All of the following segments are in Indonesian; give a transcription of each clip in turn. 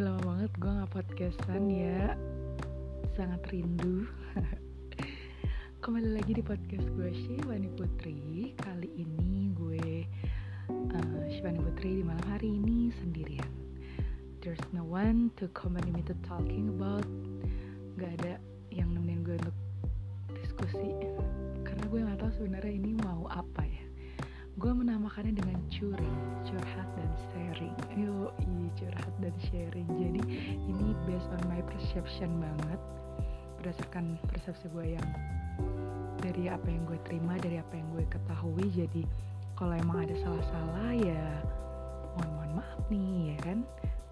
Udah lama banget gue gak podcastan ya. Sangat rindu. Kembali lagi di podcast gue Shivani Putri. Kali ini gue uh, Shivani Putri di malam hari ini sendirian. There's no one to accompany me to talking about. Gak ada yang nemenin gue untuk diskusi. Karena gue gak tahu sebenarnya ini mau apa ya. Gue menamakannya dengan curi curhat perception banget berdasarkan persepsi gue yang dari apa yang gue terima dari apa yang gue ketahui. Jadi kalau emang ada salah-salah ya mohon mohon maaf nih ya kan?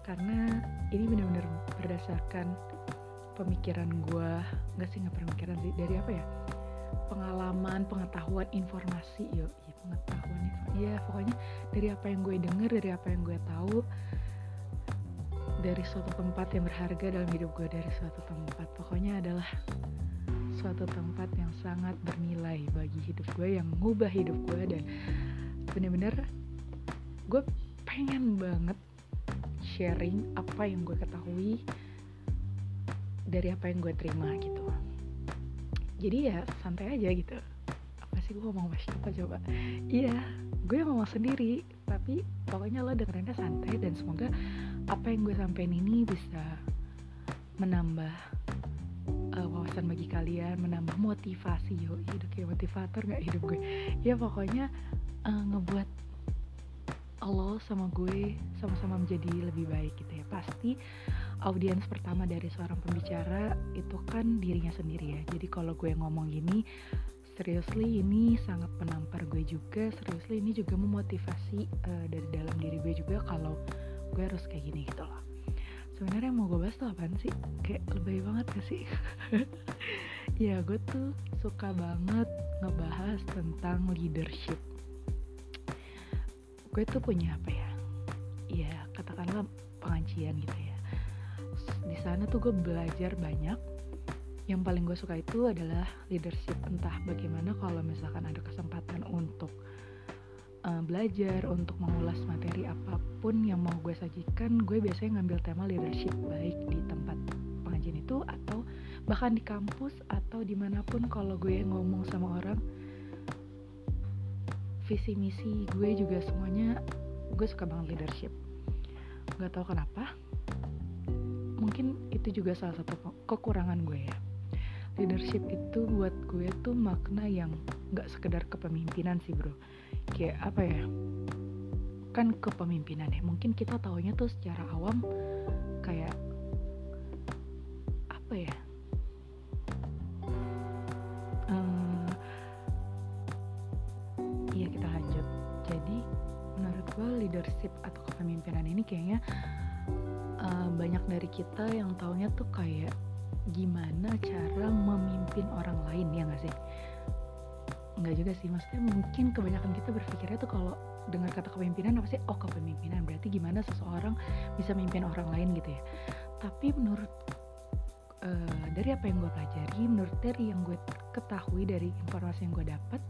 Karena ini benar-benar berdasarkan pemikiran gue nggak sih nggak pemikiran sih dari apa ya? Pengalaman pengetahuan informasi yuk ya, pengetahuan ya pokoknya dari apa yang gue denger dari apa yang gue tahu dari suatu tempat yang berharga dalam hidup gue dari suatu tempat. Pokoknya adalah suatu tempat yang sangat bernilai bagi hidup gue yang ngubah hidup gue dan bener-bener gue pengen banget sharing apa yang gue ketahui dari apa yang gue terima gitu. Jadi ya santai aja gitu. Apa sih gue ngomong sama siapa coba? Iya gue ngomong sendiri tapi pokoknya lo dengerinnya santai dan semoga apa yang gue sampein ini bisa menambah uh, wawasan bagi kalian menambah motivasi yo hidup kayak motivator nggak hidup gue. Ya pokoknya uh, ngebuat lo sama gue sama-sama menjadi lebih baik gitu ya. Pasti audiens pertama dari seorang pembicara itu kan dirinya sendiri ya. Jadi kalau gue ngomong gini seriously ini sangat menampar gue juga. Seriously ini juga memotivasi uh, dari dalam diri gue juga kalau gue harus kayak gini gitu loh. Sebenarnya mau gue bahas tuh apaan sih? Kayak lebih banget gak sih? Ya gue tuh suka banget ngebahas tentang leadership. Gue tuh punya apa ya? Ya katakanlah pengajian gitu ya. Di sana tuh gue belajar banyak. Yang paling gue suka itu adalah leadership. Entah bagaimana kalau misalkan ada kesempatan untuk uh, belajar untuk mengulas materi apa pun yang mau gue sajikan gue biasanya ngambil tema leadership baik di tempat pengajian itu atau bahkan di kampus atau di mana pun kalau gue ngomong sama orang. Visi misi gue juga semuanya gue suka banget leadership. Nggak tahu kenapa mungkin itu juga salah satu kekurangan gue ya. Leadership itu buat gue tuh makna yang nggak sekedar kepemimpinan sih bro kayak apa ya kan kepemimpinan ya mungkin kita taunya tuh secara awam kayak apa ya uh, iya kita lanjut. Jadi menurut gue leadership atau kepemimpinan ini kayaknya uh, banyak dari kita yang taunya tuh kayak gimana cara memimpin orang lain ya gak sih nggak juga sih maksudnya mungkin kebanyakan kita berpikirnya tuh kalau dengar kata kepemimpinan apa sih? Oh kepemimpinan. Berarti gimana seseorang bisa memimpin orang lain gitu ya? Tapi menurut uh, dari apa yang gue pelajari menurut dari yang gue ketahui dari informasi yang gue dapat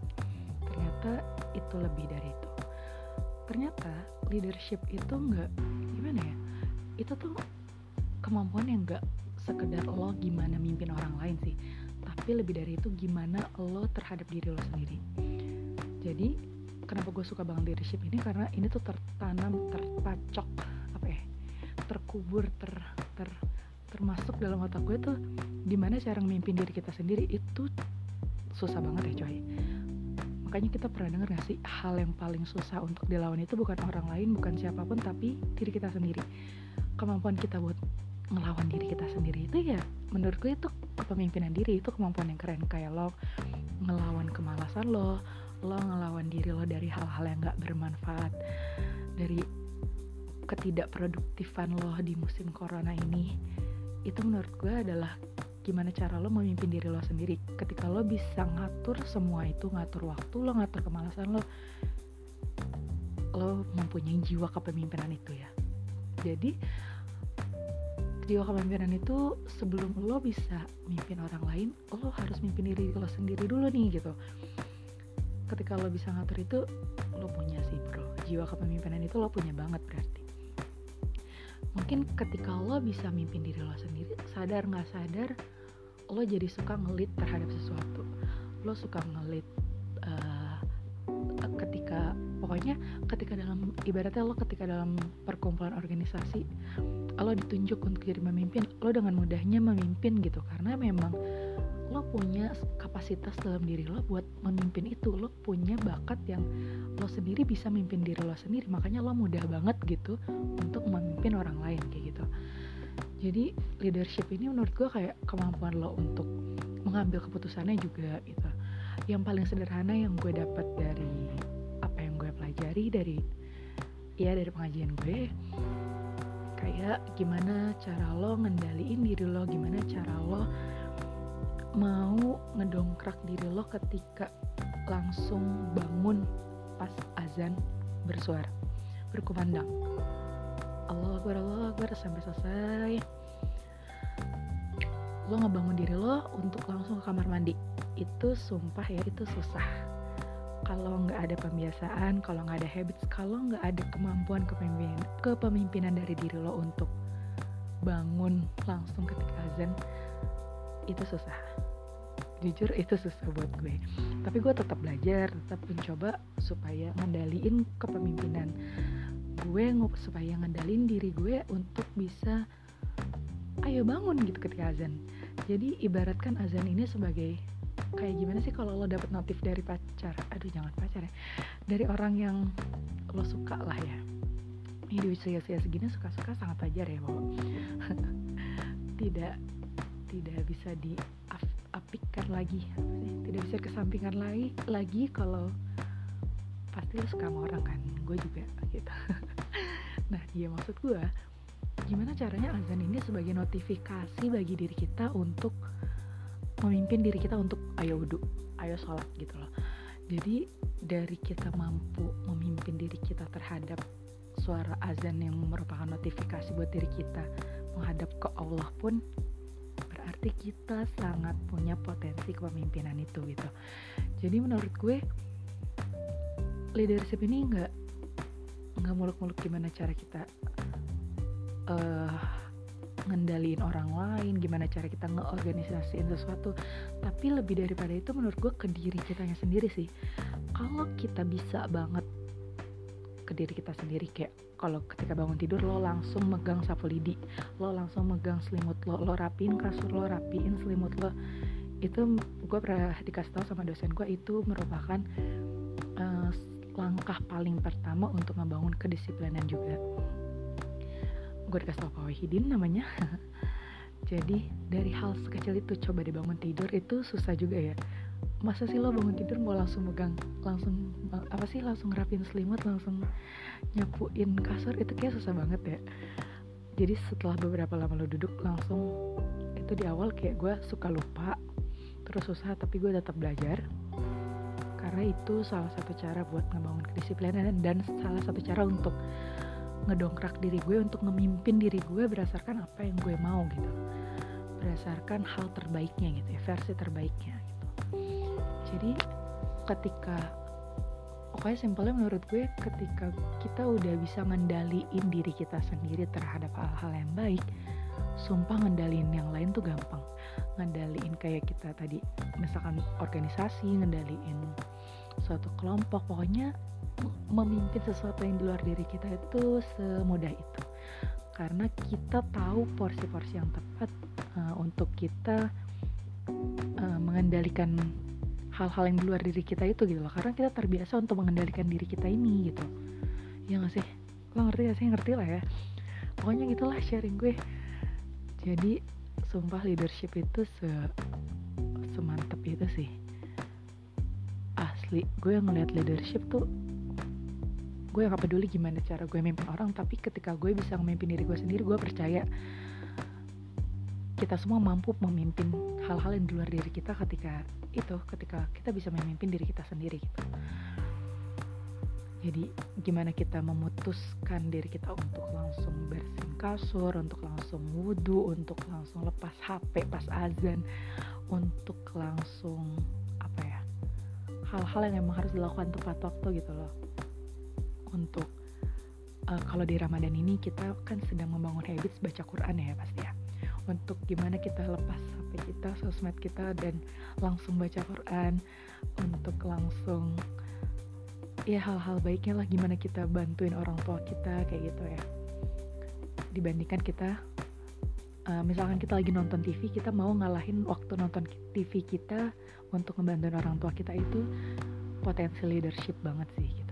ternyata itu lebih dari itu. Ternyata leadership itu nggak gimana ya? Itu tuh kemampuan yang nggak sekedar lo gimana mimpin orang lain sih tapi lebih dari itu gimana lo terhadap diri lo sendiri. Jadi kenapa gue suka banget leadership ini? Karena ini tuh tertanam terpacok apa ya terkubur ter ter termasuk dalam otak gue tuh gimana cara memimpin diri kita sendiri itu susah banget ya coy. Makanya kita pernah denger gak sih hal yang paling susah untuk dilawan itu bukan orang lain bukan siapa pun tapi diri kita sendiri. Kemampuan kita buat ngelawan diri kita sendiri itu ya menurut gue itu kepemimpinan diri itu kemampuan yang keren. Kayak lo ngelawan kemalasan lo lo ngelawan diri lo dari hal-hal yang gak bermanfaat dari ketidakproduktifan lo di musim corona ini itu menurut gue adalah gimana cara lo memimpin diri lo sendiri. Ketika lo bisa ngatur semua itu ngatur waktu lo ngatur kemalasan lo lo mempunyai jiwa kepemimpinan itu ya. Jadi jiwa kepemimpinan itu sebelum lo bisa mimpin orang lain lo harus mimpin diri lo sendiri dulu nih gitu. Ketika lo bisa ngatur itu lo punya sih bro jiwa kepemimpinan itu lo punya banget berarti. Mungkin ketika lo bisa mimpin diri lo sendiri sadar nggak sadar lo jadi suka ngelit terhadap sesuatu. Lo suka ngelit uh, ketika pokoknya ketika dalam ibaratnya lo ketika dalam perkumpulan organisasi lo ditunjuk untuk jadi memimpin lo dengan mudahnya memimpin gitu. Karena memang lo punya kapasitas dalam diri lo buat memimpin itu. Lo punya bakat yang lo sendiri bisa mimpin diri lo sendiri. Makanya lo mudah banget gitu untuk memimpin orang lain kayak gitu. Jadi leadership ini menurut gue kayak kemampuan lo untuk mengambil keputusannya juga gitu. Yang paling sederhana yang gue dapat dari pelajari dari ya dari pengajian gue. Kayak gimana cara lo ngendaliin diri lo gimana cara lo mau ngedongkrak diri lo ketika langsung bangun pas azan bersuara berkumandang. Allah Akbar Allah Akbar sampai selesai. Lo ngebangun diri lo untuk langsung ke kamar mandi. Itu sumpah ya itu susah kalau nggak ada pembiasaan kalau nggak ada habits kalau nggak ada kemampuan kepemimpinan kepemimpinan dari diri lo untuk bangun langsung ketika azan itu susah. Jujur itu susah buat gue. Tapi gue tetap belajar tetap mencoba supaya ngendaliin kepemimpinan gue supaya ngendalin diri gue untuk bisa ayo bangun gitu ketika azan. Jadi ibaratkan azan ini sebagai kayak gimana sih kalau lo dapet notif dari pacar? Aduh jangan pacar ya. Dari orang yang lo suka lah ya. Ini di usia-usia segini suka-suka sangat wajar ya bahwa tidak tidak bisa diapikan lagi. Tidak bisa kesampingan lagi lagi kalau pasti lo suka sama orang kan? Gue juga gitu. Nah iya maksud gue gimana caranya azan ini sebagai notifikasi bagi diri kita untuk memimpin diri kita untuk ayo wudhu ayo sholat gitu loh. Jadi dari kita mampu memimpin diri kita terhadap suara azan yang merupakan notifikasi buat diri kita menghadap ke Allah pun berarti kita sangat punya potensi kepemimpinan itu gitu. Jadi menurut gue leadership ini nggak nggak muluk-muluk gimana cara kita uh, ngendaliin orang lain gimana cara kita ngeorganisasiin sesuatu. Tapi lebih daripada itu menurut gue ke diri kita sendiri sih. Kalau kita bisa banget ke diri kita sendiri kayak kalau ketika bangun tidur lo langsung megang sapu lidi lo langsung megang selimut lo lo rapiin kasur lo rapiin selimut lo. Itu gue pernah dikasih tahu sama dosen gue itu merupakan uh, langkah paling pertama untuk membangun kedisiplinan juga gue dikasih tau Pak Wahidin namanya. Jadi dari hal sekecil itu coba dibangun tidur itu susah juga ya. Masa sih lo bangun tidur mau langsung megang langsung apa sih langsung ngerapin selimut langsung nyapuin kasur itu kayak susah banget ya. Jadi setelah beberapa lama lo duduk langsung itu di awal kayak gue suka lupa terus susah tapi gue tetap belajar. Karena itu salah satu cara buat ngebangun kedisiplinan dan salah satu cara untuk ngedongkrak diri gue untuk memimpin diri gue berdasarkan apa yang gue mau gitu. Berdasarkan hal terbaiknya gitu ya versi terbaiknya jadi ketika pokoknya simpelnya menurut gue ketika kita udah bisa ngendaliin diri kita sendiri terhadap hal-hal yang baik sumpah ngendaliin yang lain tuh gampang. Ngendaliin kayak kita tadi misalkan organisasi ngendaliin suatu kelompok pokoknya memimpin sesuatu yang di luar diri kita itu semudah itu. Karena kita tahu porsi-porsi yang tepat uh, untuk kita uh, mengendalikan hal-hal yang di luar diri kita itu gitu loh. Karena kita terbiasa untuk mengendalikan diri kita ini gitu. Ya gak sih? Lo ngerti gak sih? Ngerti lah ya. Pokoknya gitulah sharing gue. Jadi sumpah leadership itu se semantep itu sih. Asli gue ngeliat leadership tuh gue gak peduli gimana cara gue mimpin orang tapi ketika gue bisa memimpin diri gue sendiri gue percaya kita semua mampu memimpin hal-hal yang di luar diri kita ketika itu ketika kita bisa memimpin diri kita sendiri gitu. Jadi gimana kita memutuskan diri kita untuk langsung bersin kasur untuk langsung wudhu untuk langsung lepas HP pas azan untuk langsung apa ya hal-hal yang emang harus dilakukan tepat waktu gitu loh untuk uh, kalau di Ramadan ini kita kan sedang membangun habits baca Quran ya pasti ya untuk gimana kita lepas HP kita sosmed kita dan langsung baca Quran untuk langsung ya hal-hal baiknya lah gimana kita bantuin orang tua kita kayak gitu ya. Dibandingkan kita uh, misalkan kita lagi nonton TV kita mau ngalahin waktu nonton TV kita untuk ngebantuin orang tua kita itu potensi leadership banget sih gitu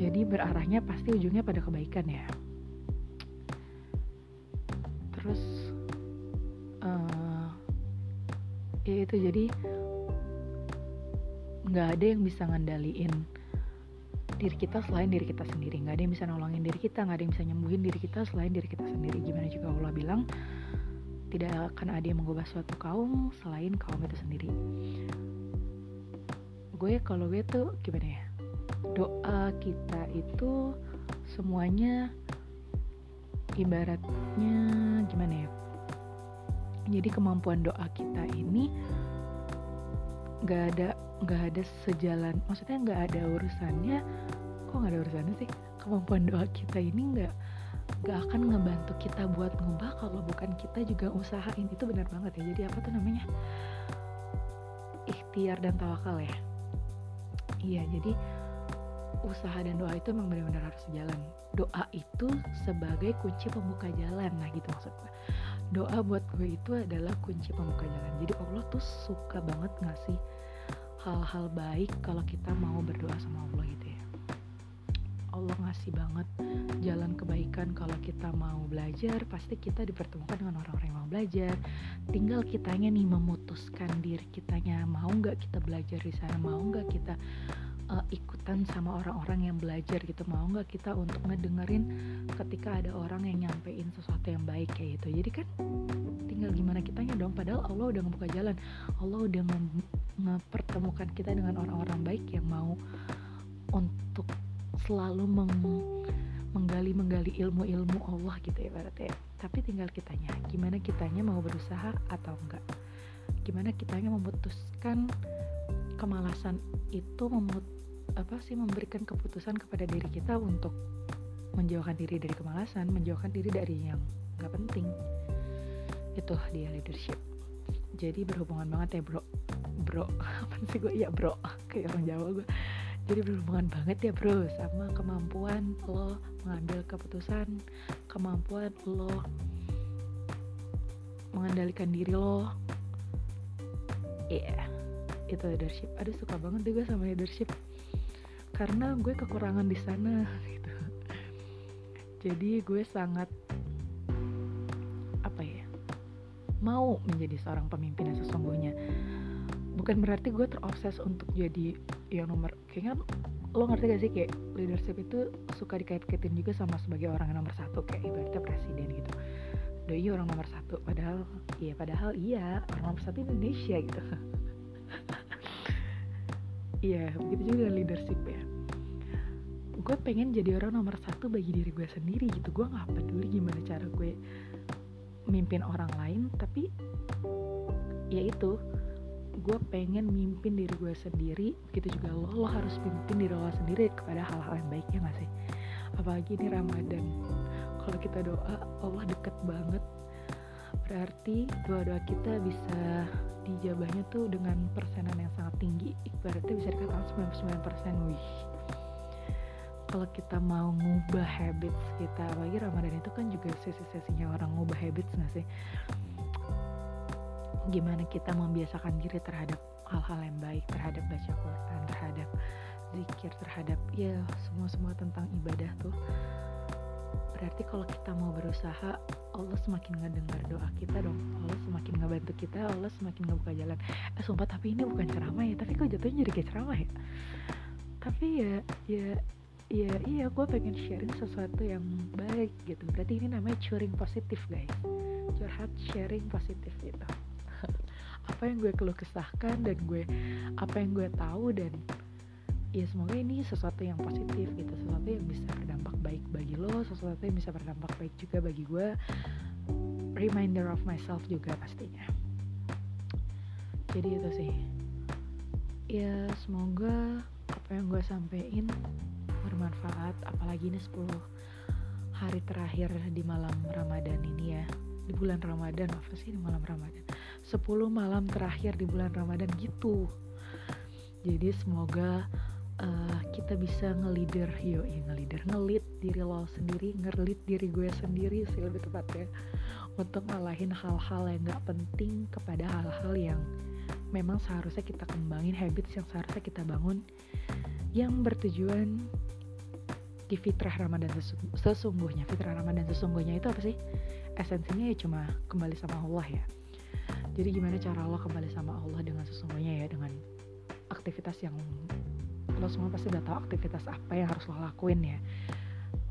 jadi berarahnya pasti ujungnya pada kebaikan ya. Terus uh, ya itu jadi nggak ada yang bisa ngandaliin diri kita selain diri kita sendiri. Nggak ada yang bisa nolongin diri kita nggak ada yang bisa nyembuhin diri kita selain diri kita sendiri. Gimana juga Allah bilang tidak akan ada yang mengubah suatu kaum selain kaum itu sendiri. Gue kalau gue tuh gimana ya doa kita itu semuanya ibaratnya gimana ya? Jadi kemampuan doa kita ini nggak ada nggak ada sejalan maksudnya nggak ada urusannya. Kok nggak ada urusannya sih? Kemampuan doa kita ini nggak nggak akan ngebantu kita buat ngubah kalau bukan kita juga usahain. Itu benar banget ya. Jadi apa tuh namanya? Ikhtiar dan tawakal ya. Iya jadi usaha dan doa itu memang benar-benar harus sejalan doa itu sebagai kunci pembuka jalan. Nah gitu maksud gue doa buat gue itu adalah kunci pembuka jalan. Jadi Allah tuh suka banget ngasih hal-hal baik kalau kita mau berdoa sama Allah gitu ya. Allah ngasih banget jalan kebaikan. Kalau kita mau belajar pasti kita dipertemukan dengan orang-orang yang mau belajar. Tinggal kitanya nih memutuskan diri kitanya mau nggak kita belajar di sana mau nggak kita uh, ikutan sama orang-orang yang belajar gitu. Mau nggak kita untuk ngedengerin ketika ada orang yang nyampein sesuatu yang baik kayak gitu? Jadi kan tinggal gimana kitanya dong. Padahal Allah udah ngebuka jalan. Allah udah mempertemukan kita dengan orang-orang baik yang mau untuk selalu meng menggali menggali ilmu-ilmu Allah gitu ya ya tapi tinggal kitanya gimana kitanya mau berusaha atau enggak? Gimana kitanya memutuskan kemalasan itu memut apa sih memberikan keputusan kepada diri kita untuk menjauhkan diri dari kemalasan menjauhkan diri dari yang nggak penting. Itu dia leadership. Jadi berhubungan banget ya bro. Bro apa sih gue iya bro. Kayak orang Jawa gue jadi berhubungan banget ya bro sama kemampuan lo mengambil keputusan kemampuan lo mengendalikan diri lo. Iya. yeah, itu leadership. Aduh suka banget juga sama leadership. Karena gue kekurangan di sana gitu. Jadi gue sangat apa ya mau menjadi seorang pemimpin yang sesungguhnya. Bukan berarti gue terobses untuk jadi yang nomor kayaknya lo ngerti gak sih kayak leadership itu suka dikait-kaitin juga sama sebagai orang yang nomor satu kayak ibaratnya presiden gitu. Doi orang nomor satu padahal iya padahal iya orang nomor satu Indonesia gitu iya begitu juga leadership ya. Gue pengen jadi orang nomor satu bagi diri gue sendiri gitu. Gue nggak peduli gimana cara gue mimpin orang lain tapi ya itu gue pengen mimpin diri gue sendiri begitu juga lo lo harus mimpin diri lo sendiri kepada hal-hal yang baik ya gak sih? Apalagi ini Ramadan. Kalau kita doa Allah deket banget berarti doa-doa kita bisa dijabahnya tuh dengan persenan yang sangat tinggi. Ibaratnya bisa dikatakan 99% wih. Kalau kita mau ngubah habits kita apalagi Ramadan itu kan juga sesi-sesinya orang ngubah habits gak sih? Gimana kita membiasakan diri terhadap hal-hal yang baik terhadap baca Quran terhadap zikir terhadap ya semua-semua tentang ibadah tuh. Berarti kalau kita mau berusaha Allah semakin ngedengar doa kita dong. Allah semakin ngebantu kita Allah semakin ngebuka jalan. Eh sumpah tapi ini bukan ceramah ya tapi kok jatuhnya jadi kayak ceramah ya? Tapi ya ya ya iya gue pengen sharing sesuatu yang baik gitu. Berarti ini namanya curing positif guys. Curhat sharing positif gitu. Apa yang gue keluh kesahkan dan gue apa yang gue tahu dan ya semoga ini sesuatu yang positif gitu sesuatu yang bisa berdampak baik bagi lo sesuatu yang bisa berdampak baik juga bagi gue reminder of myself juga pastinya. Jadi itu sih. Ya semoga apa yang gue sampein bermanfaat apalagi ini 10 hari terakhir di malam Ramadan ini ya. Di bulan Ramadan apa sih di malam Ramadan? 10 malam terakhir di bulan Ramadan gitu. Jadi semoga uh, kita bisa ngelider yo ya ngelider ngelit diri lo sendiri ngelit diri gue sendiri sih lebih tepatnya. Untuk ngalahin hal-hal yang gak penting kepada hal-hal yang memang seharusnya kita kembangin habits yang seharusnya kita bangun yang bertujuan di fitrah Ramadan sesungguhnya. Fitrah Ramadan sesungguhnya itu apa sih? Esensinya ya cuma kembali sama Allah ya. Jadi gimana cara lo kembali sama Allah dengan sesungguhnya ya dengan aktivitas yang lo semua pasti udah tahu aktivitas apa yang harus lo lakuin ya.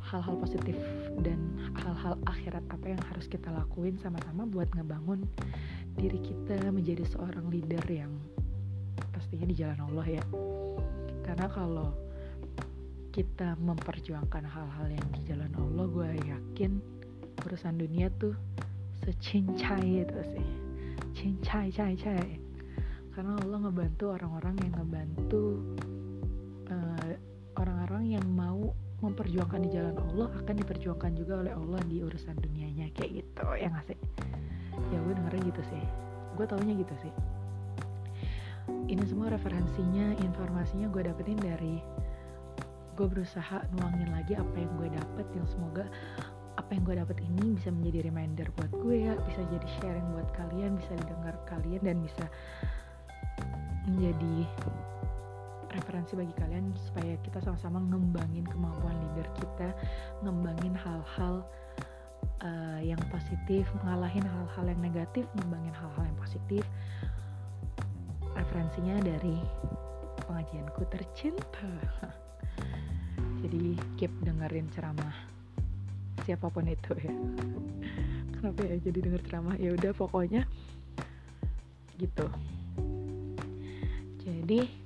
Hal-hal positif dan hal-hal akhirat apa yang harus kita lakuin sama-sama buat ngebangun diri kita menjadi seorang leader yang pastinya di jalan Allah ya. Karena kalau kita memperjuangkan hal-hal yang di jalan Allah gue yakin urusan dunia tuh secincai itu sih. Cincai cai cai. Karena Allah ngebantu orang-orang yang ngebantu orang-orang yang mau memperjuangkan di jalan Allah akan diperjuangkan juga oleh Allah di urusan dunianya. Kayak gitu ya nggak sih? Ya gue dengerin gitu sih. Gue taunya gitu sih. Ini semua referensinya informasinya gue dapetin dari gue berusaha nuangin lagi apa yang gue dapet yang semoga apa yang gue dapet ini bisa menjadi reminder buat gue ya bisa jadi sharing buat kalian bisa didengar kalian dan bisa menjadi referensi bagi kalian supaya kita sama-sama ngembangin kemampuan leader kita, ngembangin hal-hal uh, yang positif, ngalahin hal-hal yang negatif, ngembangin hal-hal yang positif. Referensinya dari pengajianku tercinta. Jadi keep dengerin ceramah siapa pun itu ya. Kenapa ya jadi denger ceramah? Ya udah pokoknya gitu. Jadi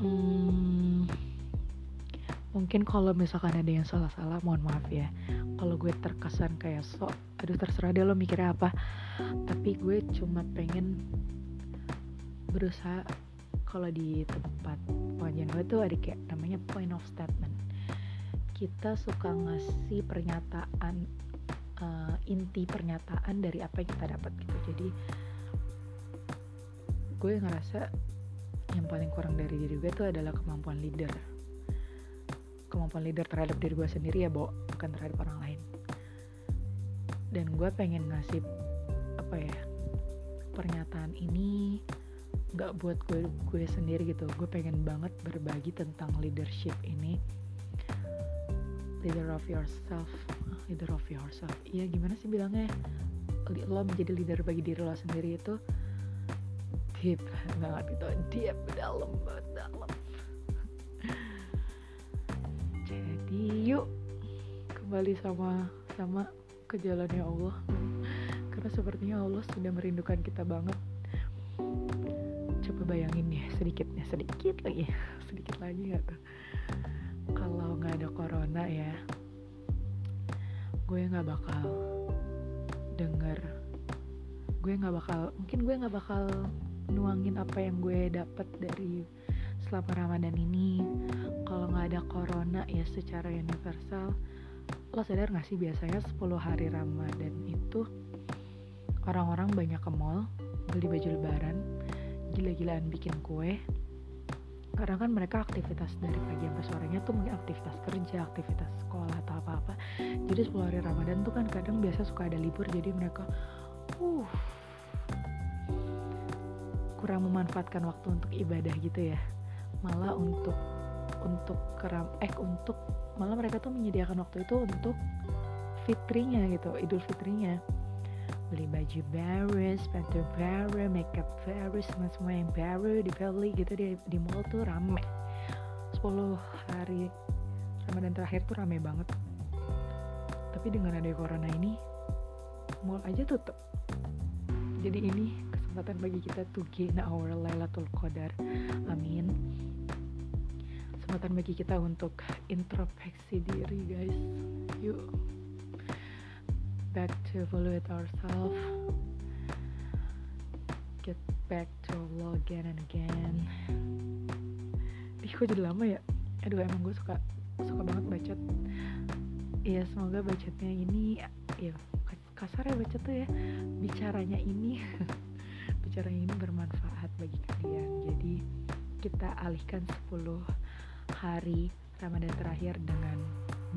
hmm, mungkin kalau misalkan ada yang salah-salah mohon maaf ya. Kalau gue terkesan kayak sok aduh terserah deh lo mikirnya apa. Tapi gue cuma pengen berusaha kalau di tempat pengajian gue tuh ada kayak namanya point of statement. Kita suka ngasih pernyataan uh, inti pernyataan dari apa yang kita dapat gitu. Jadi gue ngerasa yang paling kurang dari diri gue itu adalah kemampuan leader. Kemampuan leader terhadap diri gue sendiri ya Bo bukan terhadap orang lain. Dan gue pengen ngasih apa ya pernyataan ini nggak buat gue gue sendiri gitu. Gue pengen banget berbagi tentang leadership ini. Leader of yourself leader of yourself. Iya gimana sih bilangnya? Lo menjadi leader bagi diri lo sendiri itu deep banget gitu deep dalam dalam. Jadi yuk. Kembali sama sama ke jalannya Allah. Karena sepertinya Allah sudah merindukan kita banget. Coba bayangin ya sedikitnya sedikit lagi. Sedikit lagi nggak tuh? Kalau nggak ada corona ya gue nggak bakal denger. Gue nggak bakal mungkin gue nggak bakal nuangin apa yang gue dapet dari selama Ramadan ini kalau nggak ada corona ya secara universal lo sadar gak sih biasanya 10 hari Ramadan itu orang-orang banyak ke mall beli baju lebaran gila-gilaan bikin kue karena kan mereka aktivitas dari pagi sampai sorenya tuh mungkin aktivitas kerja, aktivitas sekolah atau apa-apa. Jadi 10 hari Ramadan tuh kan kadang biasa suka ada libur jadi mereka uh kurang memanfaatkan waktu untuk ibadah gitu ya. Malah untuk untuk keram eh untuk malah mereka tuh menyediakan waktu itu untuk fitrinya gitu idul fitrinya. Beli baju baru, sepatu baru, makeup baru, semua semua yang baru dibeli gitu di di mall tuh rame. 10 hari Ramadan terakhir tuh rame banget. Tapi dengan ada corona ini mall aja tutup. Jadi ini kesempatan bagi kita to gain our Lailatul Qadar. Amin. Kesempatan bagi kita untuk introspeksi diri guys. Yuk. Back to evaluate ourselves. Get back to Allah again and again. Ih kok jadi lama ya? Aduh emang gue suka suka banget bacot. Ya semoga bacotnya ini ya kasar ya bacot tuh ya. Bicaranya ini bicaranya ini bermanfaat bagi kalian. Jadi kita alihkan 10 hari Ramadan terakhir dengan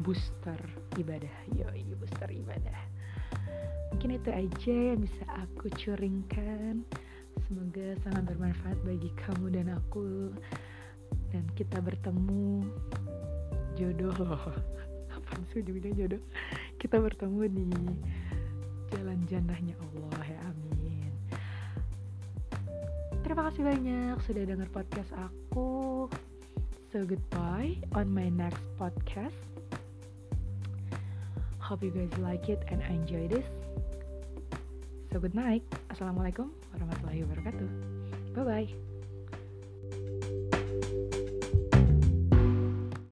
booster ibadah. Yoi booster ibadah. Mungkin itu aja yang bisa aku curingkan. Semoga sangat bermanfaat bagi kamu dan aku. Dan kita bertemu. Jodoh loh. Apa sih ujungnya jodoh? Kita bertemu di jalan jannahnya Allah ya amin terima kasih banyak sudah dengar podcast aku. So goodbye on my next podcast. Hope you guys like it and enjoy this. So good night. Assalamualaikum warahmatullahi wabarakatuh. Bye bye